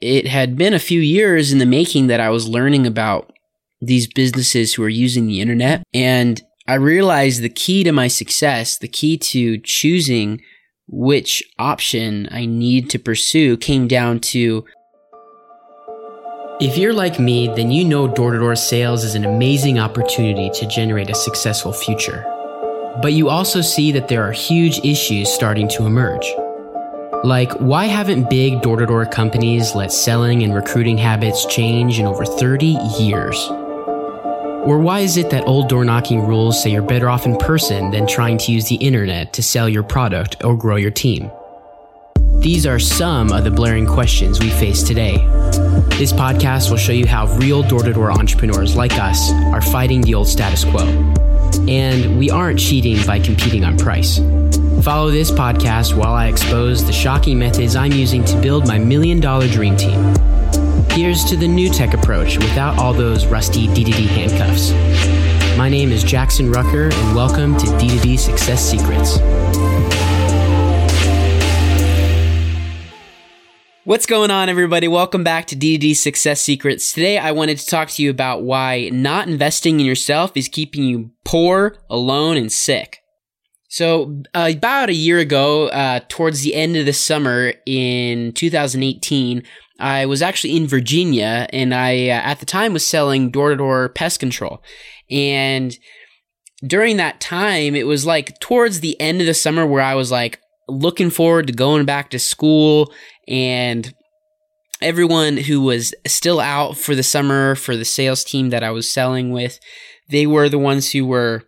it had been a few years in the making that I was learning about these businesses who are using the internet. And I realized the key to my success, the key to choosing which option I need to pursue came down to if you're like me, then you know door to door sales is an amazing opportunity to generate a successful future. But you also see that there are huge issues starting to emerge. Like, why haven't big door to door companies let selling and recruiting habits change in over 30 years? Or why is it that old door knocking rules say you're better off in person than trying to use the internet to sell your product or grow your team? These are some of the blaring questions we face today. This podcast will show you how real door to door entrepreneurs like us are fighting the old status quo. And we aren't cheating by competing on price. Follow this podcast while I expose the shocking methods I'm using to build my million dollar dream team. Here's to the new tech approach without all those rusty D2D handcuffs. My name is Jackson Rucker, and welcome to D2D Success Secrets. What's going on, everybody? Welcome back to D2D Success Secrets. Today, I wanted to talk to you about why not investing in yourself is keeping you poor, alone, and sick. So, uh, about a year ago, uh, towards the end of the summer in 2018, I was actually in Virginia, and I, uh, at the time, was selling door to door pest control. And during that time, it was like towards the end of the summer where I was like, looking forward to going back to school and everyone who was still out for the summer for the sales team that I was selling with, they were the ones who were,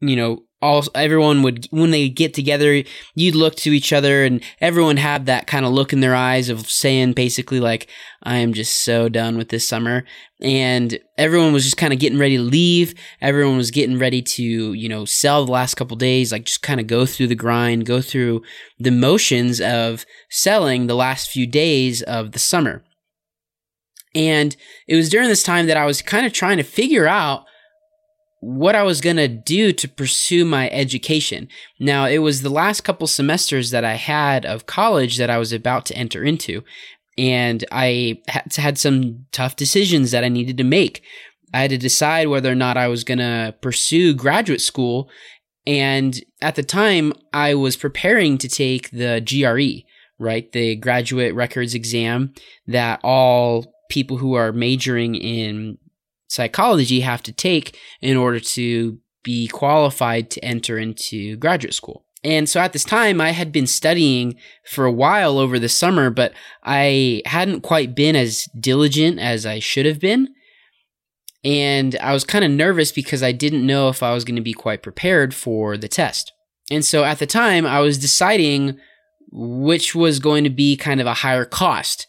you know, all everyone would when they get together you'd look to each other and everyone had that kind of look in their eyes of saying basically like i am just so done with this summer. And everyone was just kind of getting ready to leave. Everyone was getting ready to you know sell the last couple days like just kind of go through the grind go through the motions of selling the last few days of the summer. And it was during this time that i was kind of trying to figure out what I was going to do to pursue my education. Now, it was the last couple semesters that I had of college that I was about to enter into. And I had some tough decisions that I needed to make. I had to decide whether or not I was going to pursue graduate school. And at the time, I was preparing to take the GRE, right? The graduate records exam that all people who are majoring in psychology have to take in order to be qualified to enter into graduate school. And so at this time, I had been studying for a while over the summer, but I hadn't quite been as diligent as I should have been. And I was kind of nervous because I didn't know if I was going to be quite prepared for the test. And so at the time, I was deciding which was going to be kind of a higher cost.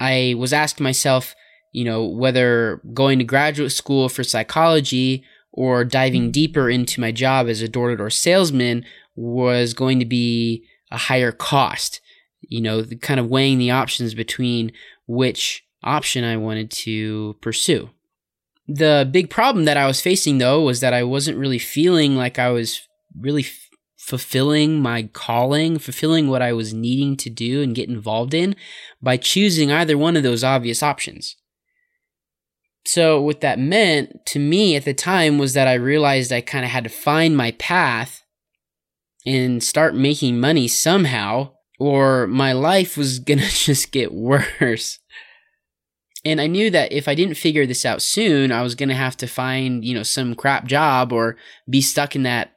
I was asking myself, you know, whether going to graduate school for psychology or diving mm. deeper into my job as a door to door salesman was going to be a higher cost. You know, kind of weighing the options between which option I wanted to pursue. The big problem that I was facing though was that I wasn't really feeling like I was really f- fulfilling my calling, fulfilling what I was needing to do and get involved in by choosing either one of those obvious options. So, what that meant to me at the time was that I realized I kind of had to find my path and start making money somehow, or my life was going to just get worse. And I knew that if I didn't figure this out soon, I was going to have to find, you know, some crap job or be stuck in that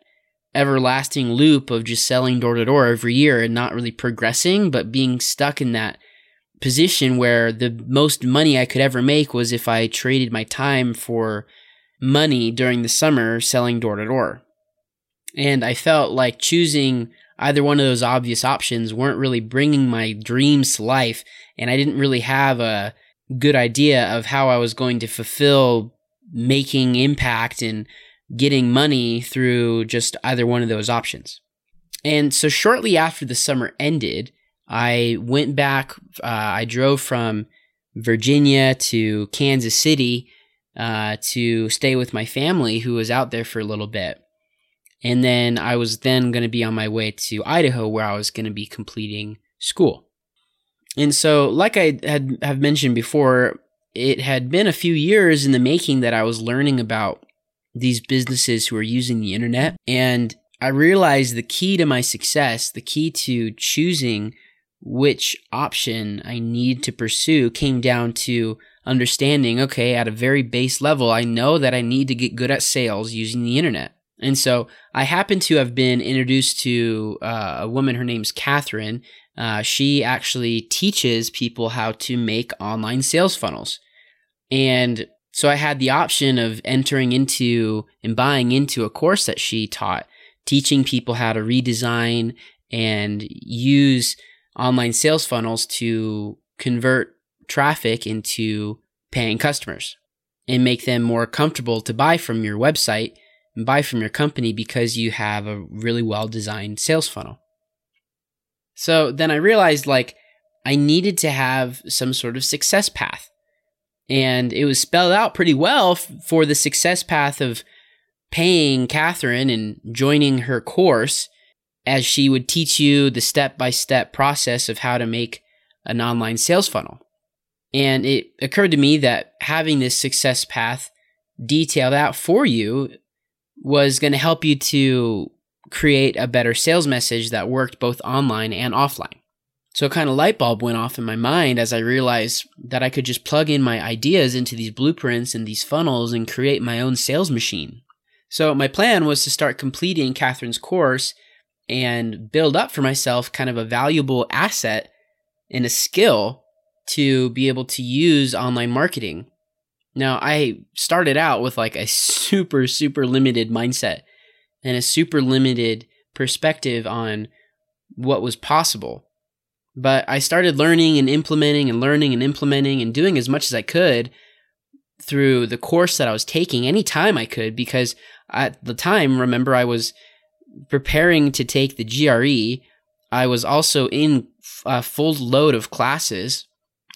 everlasting loop of just selling door to door every year and not really progressing, but being stuck in that position where the most money I could ever make was if I traded my time for money during the summer selling door to door. And I felt like choosing either one of those obvious options weren't really bringing my dreams to life. And I didn't really have a good idea of how I was going to fulfill making impact and getting money through just either one of those options. And so shortly after the summer ended, I went back, uh, I drove from Virginia to Kansas City uh, to stay with my family who was out there for a little bit. And then I was then going to be on my way to Idaho where I was going to be completing school. And so, like I had have mentioned before, it had been a few years in the making that I was learning about these businesses who are using the internet. And I realized the key to my success, the key to choosing which option I need to pursue came down to understanding okay, at a very base level, I know that I need to get good at sales using the internet. And so I happen to have been introduced to uh, a woman, her name's Catherine. Uh, she actually teaches people how to make online sales funnels. And so I had the option of entering into and buying into a course that she taught, teaching people how to redesign and use online sales funnels to convert traffic into paying customers and make them more comfortable to buy from your website and buy from your company because you have a really well designed sales funnel. So then I realized like I needed to have some sort of success path. And it was spelled out pretty well f- for the success path of paying Catherine and joining her course as she would teach you the step by step process of how to make an online sales funnel. And it occurred to me that having this success path detailed out for you was going to help you to create a better sales message that worked both online and offline. So a kind of light bulb went off in my mind as I realized that I could just plug in my ideas into these blueprints and these funnels and create my own sales machine. So my plan was to start completing Catherine's course and build up for myself kind of a valuable asset and a skill to be able to use online marketing. Now, I started out with like a super, super limited mindset and a super limited perspective on what was possible. But I started learning and implementing and learning and implementing and doing as much as I could through the course that I was taking anytime I could because at the time, remember, I was preparing to take the GRE. I was also in a full load of classes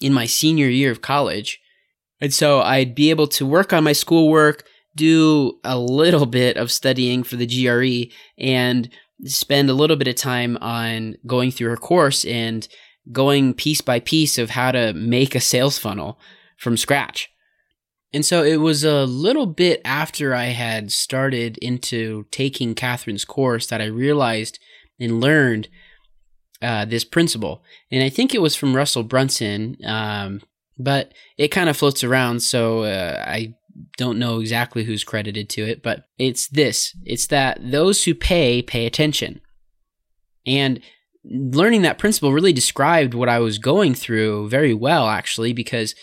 in my senior year of college. And so I'd be able to work on my schoolwork, do a little bit of studying for the GRE, and spend a little bit of time on going through her course and going piece by piece of how to make a sales funnel from scratch. And so it was a little bit after I had started into taking Catherine's course that I realized and learned uh, this principle. And I think it was from Russell Brunson, um, but it kind of floats around. So uh, I don't know exactly who's credited to it, but it's this it's that those who pay pay attention. And learning that principle really described what I was going through very well, actually, because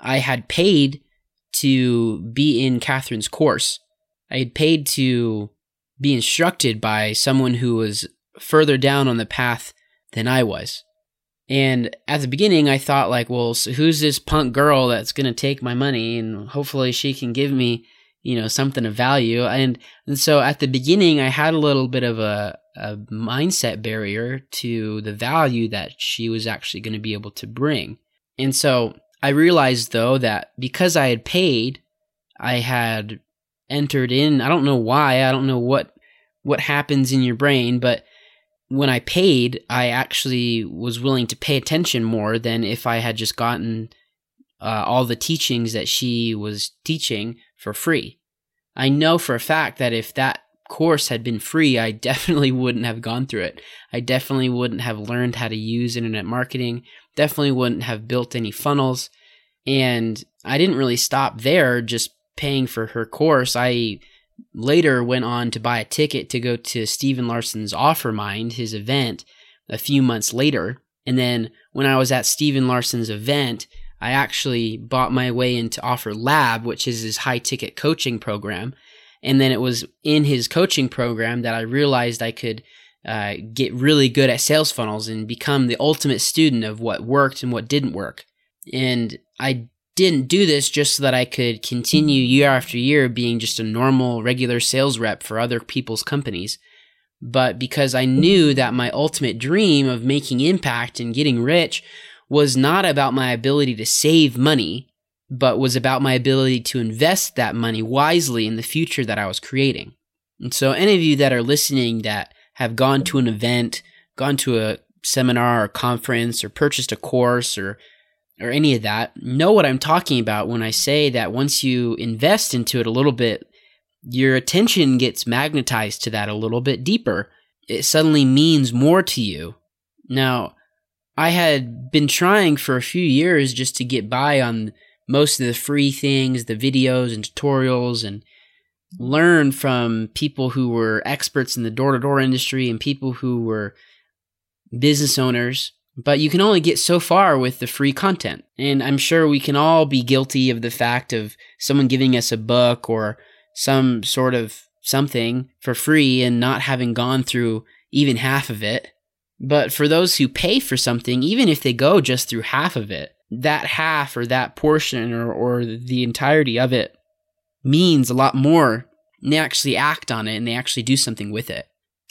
I had paid to be in Catherine's course. I had paid to be instructed by someone who was further down on the path than I was. And at the beginning, I thought, like, well, so who's this punk girl that's going to take my money and hopefully she can give me, you know, something of value? And, and so at the beginning, I had a little bit of a, a mindset barrier to the value that she was actually going to be able to bring. And so I realized, though, that because I had paid, I had entered in, I don't know why, I don't know what what happens in your brain, but when I paid, I actually was willing to pay attention more than if I had just gotten uh, all the teachings that she was teaching for free. I know for a fact that if that course had been free, I definitely wouldn't have gone through it. I definitely wouldn't have learned how to use internet marketing, definitely wouldn't have built any funnels. And I didn't really stop there just paying for her course. I later went on to buy a ticket to go to Stephen Larsen's Offermind, his event, a few months later. And then when I was at Stephen Larsen's event, I actually bought my way into Offer Lab, which is his high ticket coaching program. And then it was in his coaching program that I realized I could uh, get really good at sales funnels and become the ultimate student of what worked and what didn't work. And I didn't do this just so that I could continue year after year being just a normal, regular sales rep for other people's companies, but because I knew that my ultimate dream of making impact and getting rich was not about my ability to save money, but was about my ability to invest that money wisely in the future that I was creating. And so, any of you that are listening that have gone to an event, gone to a seminar or conference or purchased a course or or any of that know what I'm talking about when I say that once you invest into it a little bit, your attention gets magnetized to that a little bit deeper. It suddenly means more to you. Now, I had been trying for a few years just to get by on most of the free things, the videos and tutorials, and learn from people who were experts in the door to door industry and people who were business owners. But you can only get so far with the free content. And I'm sure we can all be guilty of the fact of someone giving us a book or some sort of something for free and not having gone through even half of it. But for those who pay for something, even if they go just through half of it, that half or that portion or, or the entirety of it means a lot more. And they actually act on it and they actually do something with it.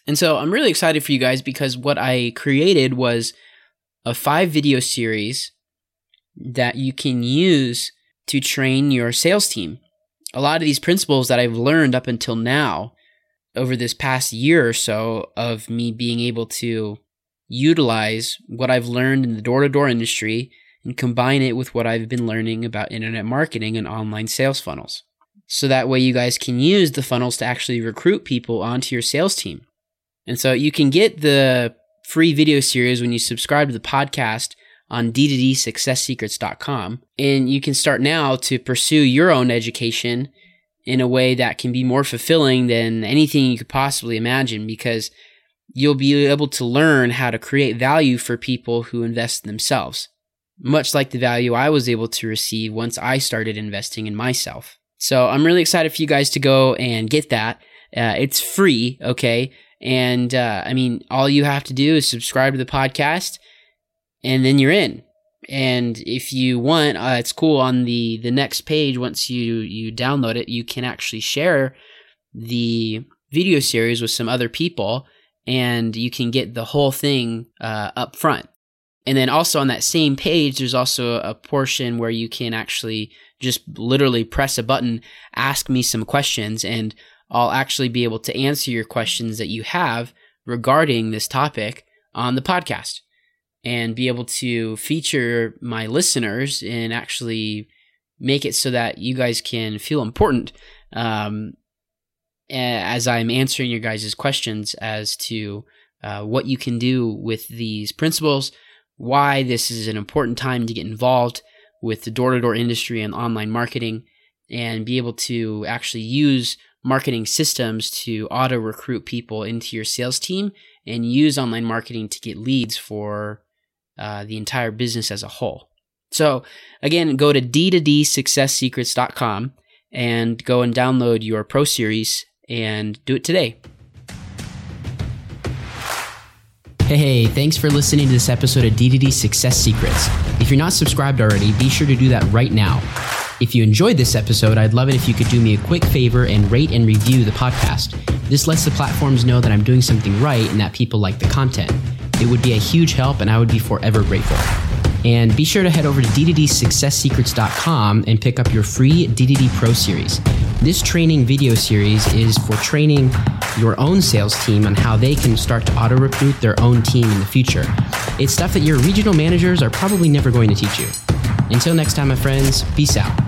And so I'm really excited for you guys because what I created was a five video series that you can use to train your sales team. A lot of these principles that I've learned up until now over this past year or so of me being able to utilize what I've learned in the door to door industry and combine it with what I've been learning about internet marketing and online sales funnels. So that way you guys can use the funnels to actually recruit people onto your sales team. And so you can get the free video series when you subscribe to the podcast on d2dsuccesssecrets.com. And you can start now to pursue your own education in a way that can be more fulfilling than anything you could possibly imagine because you'll be able to learn how to create value for people who invest in themselves, much like the value I was able to receive once I started investing in myself. So I'm really excited for you guys to go and get that. Uh, it's free, okay? And uh, I mean, all you have to do is subscribe to the podcast, and then you're in. And if you want, uh, it's cool. On the the next page, once you you download it, you can actually share the video series with some other people, and you can get the whole thing uh, up front. And then also on that same page, there's also a portion where you can actually just literally press a button, ask me some questions, and I'll actually be able to answer your questions that you have regarding this topic on the podcast and be able to feature my listeners and actually make it so that you guys can feel important um, as I'm answering your guys' questions as to uh, what you can do with these principles, why this is an important time to get involved with the door to door industry and online marketing, and be able to actually use marketing systems to auto recruit people into your sales team and use online marketing to get leads for uh, the entire business as a whole. So, again, go to d2dsuccesssecrets.com and go and download your Pro Series and do it today. Hey, hey, thanks for listening to this episode of D2D Success Secrets. If you're not subscribed already, be sure to do that right now. If you enjoyed this episode, I'd love it if you could do me a quick favor and rate and review the podcast. This lets the platforms know that I'm doing something right and that people like the content. It would be a huge help, and I would be forever grateful. And be sure to head over to d2dsuccesssecrets.com and pick up your free D2D Pro series. This training video series is for training your own sales team on how they can start to auto recruit their own team in the future. It's stuff that your regional managers are probably never going to teach you. Until next time, my friends, peace out.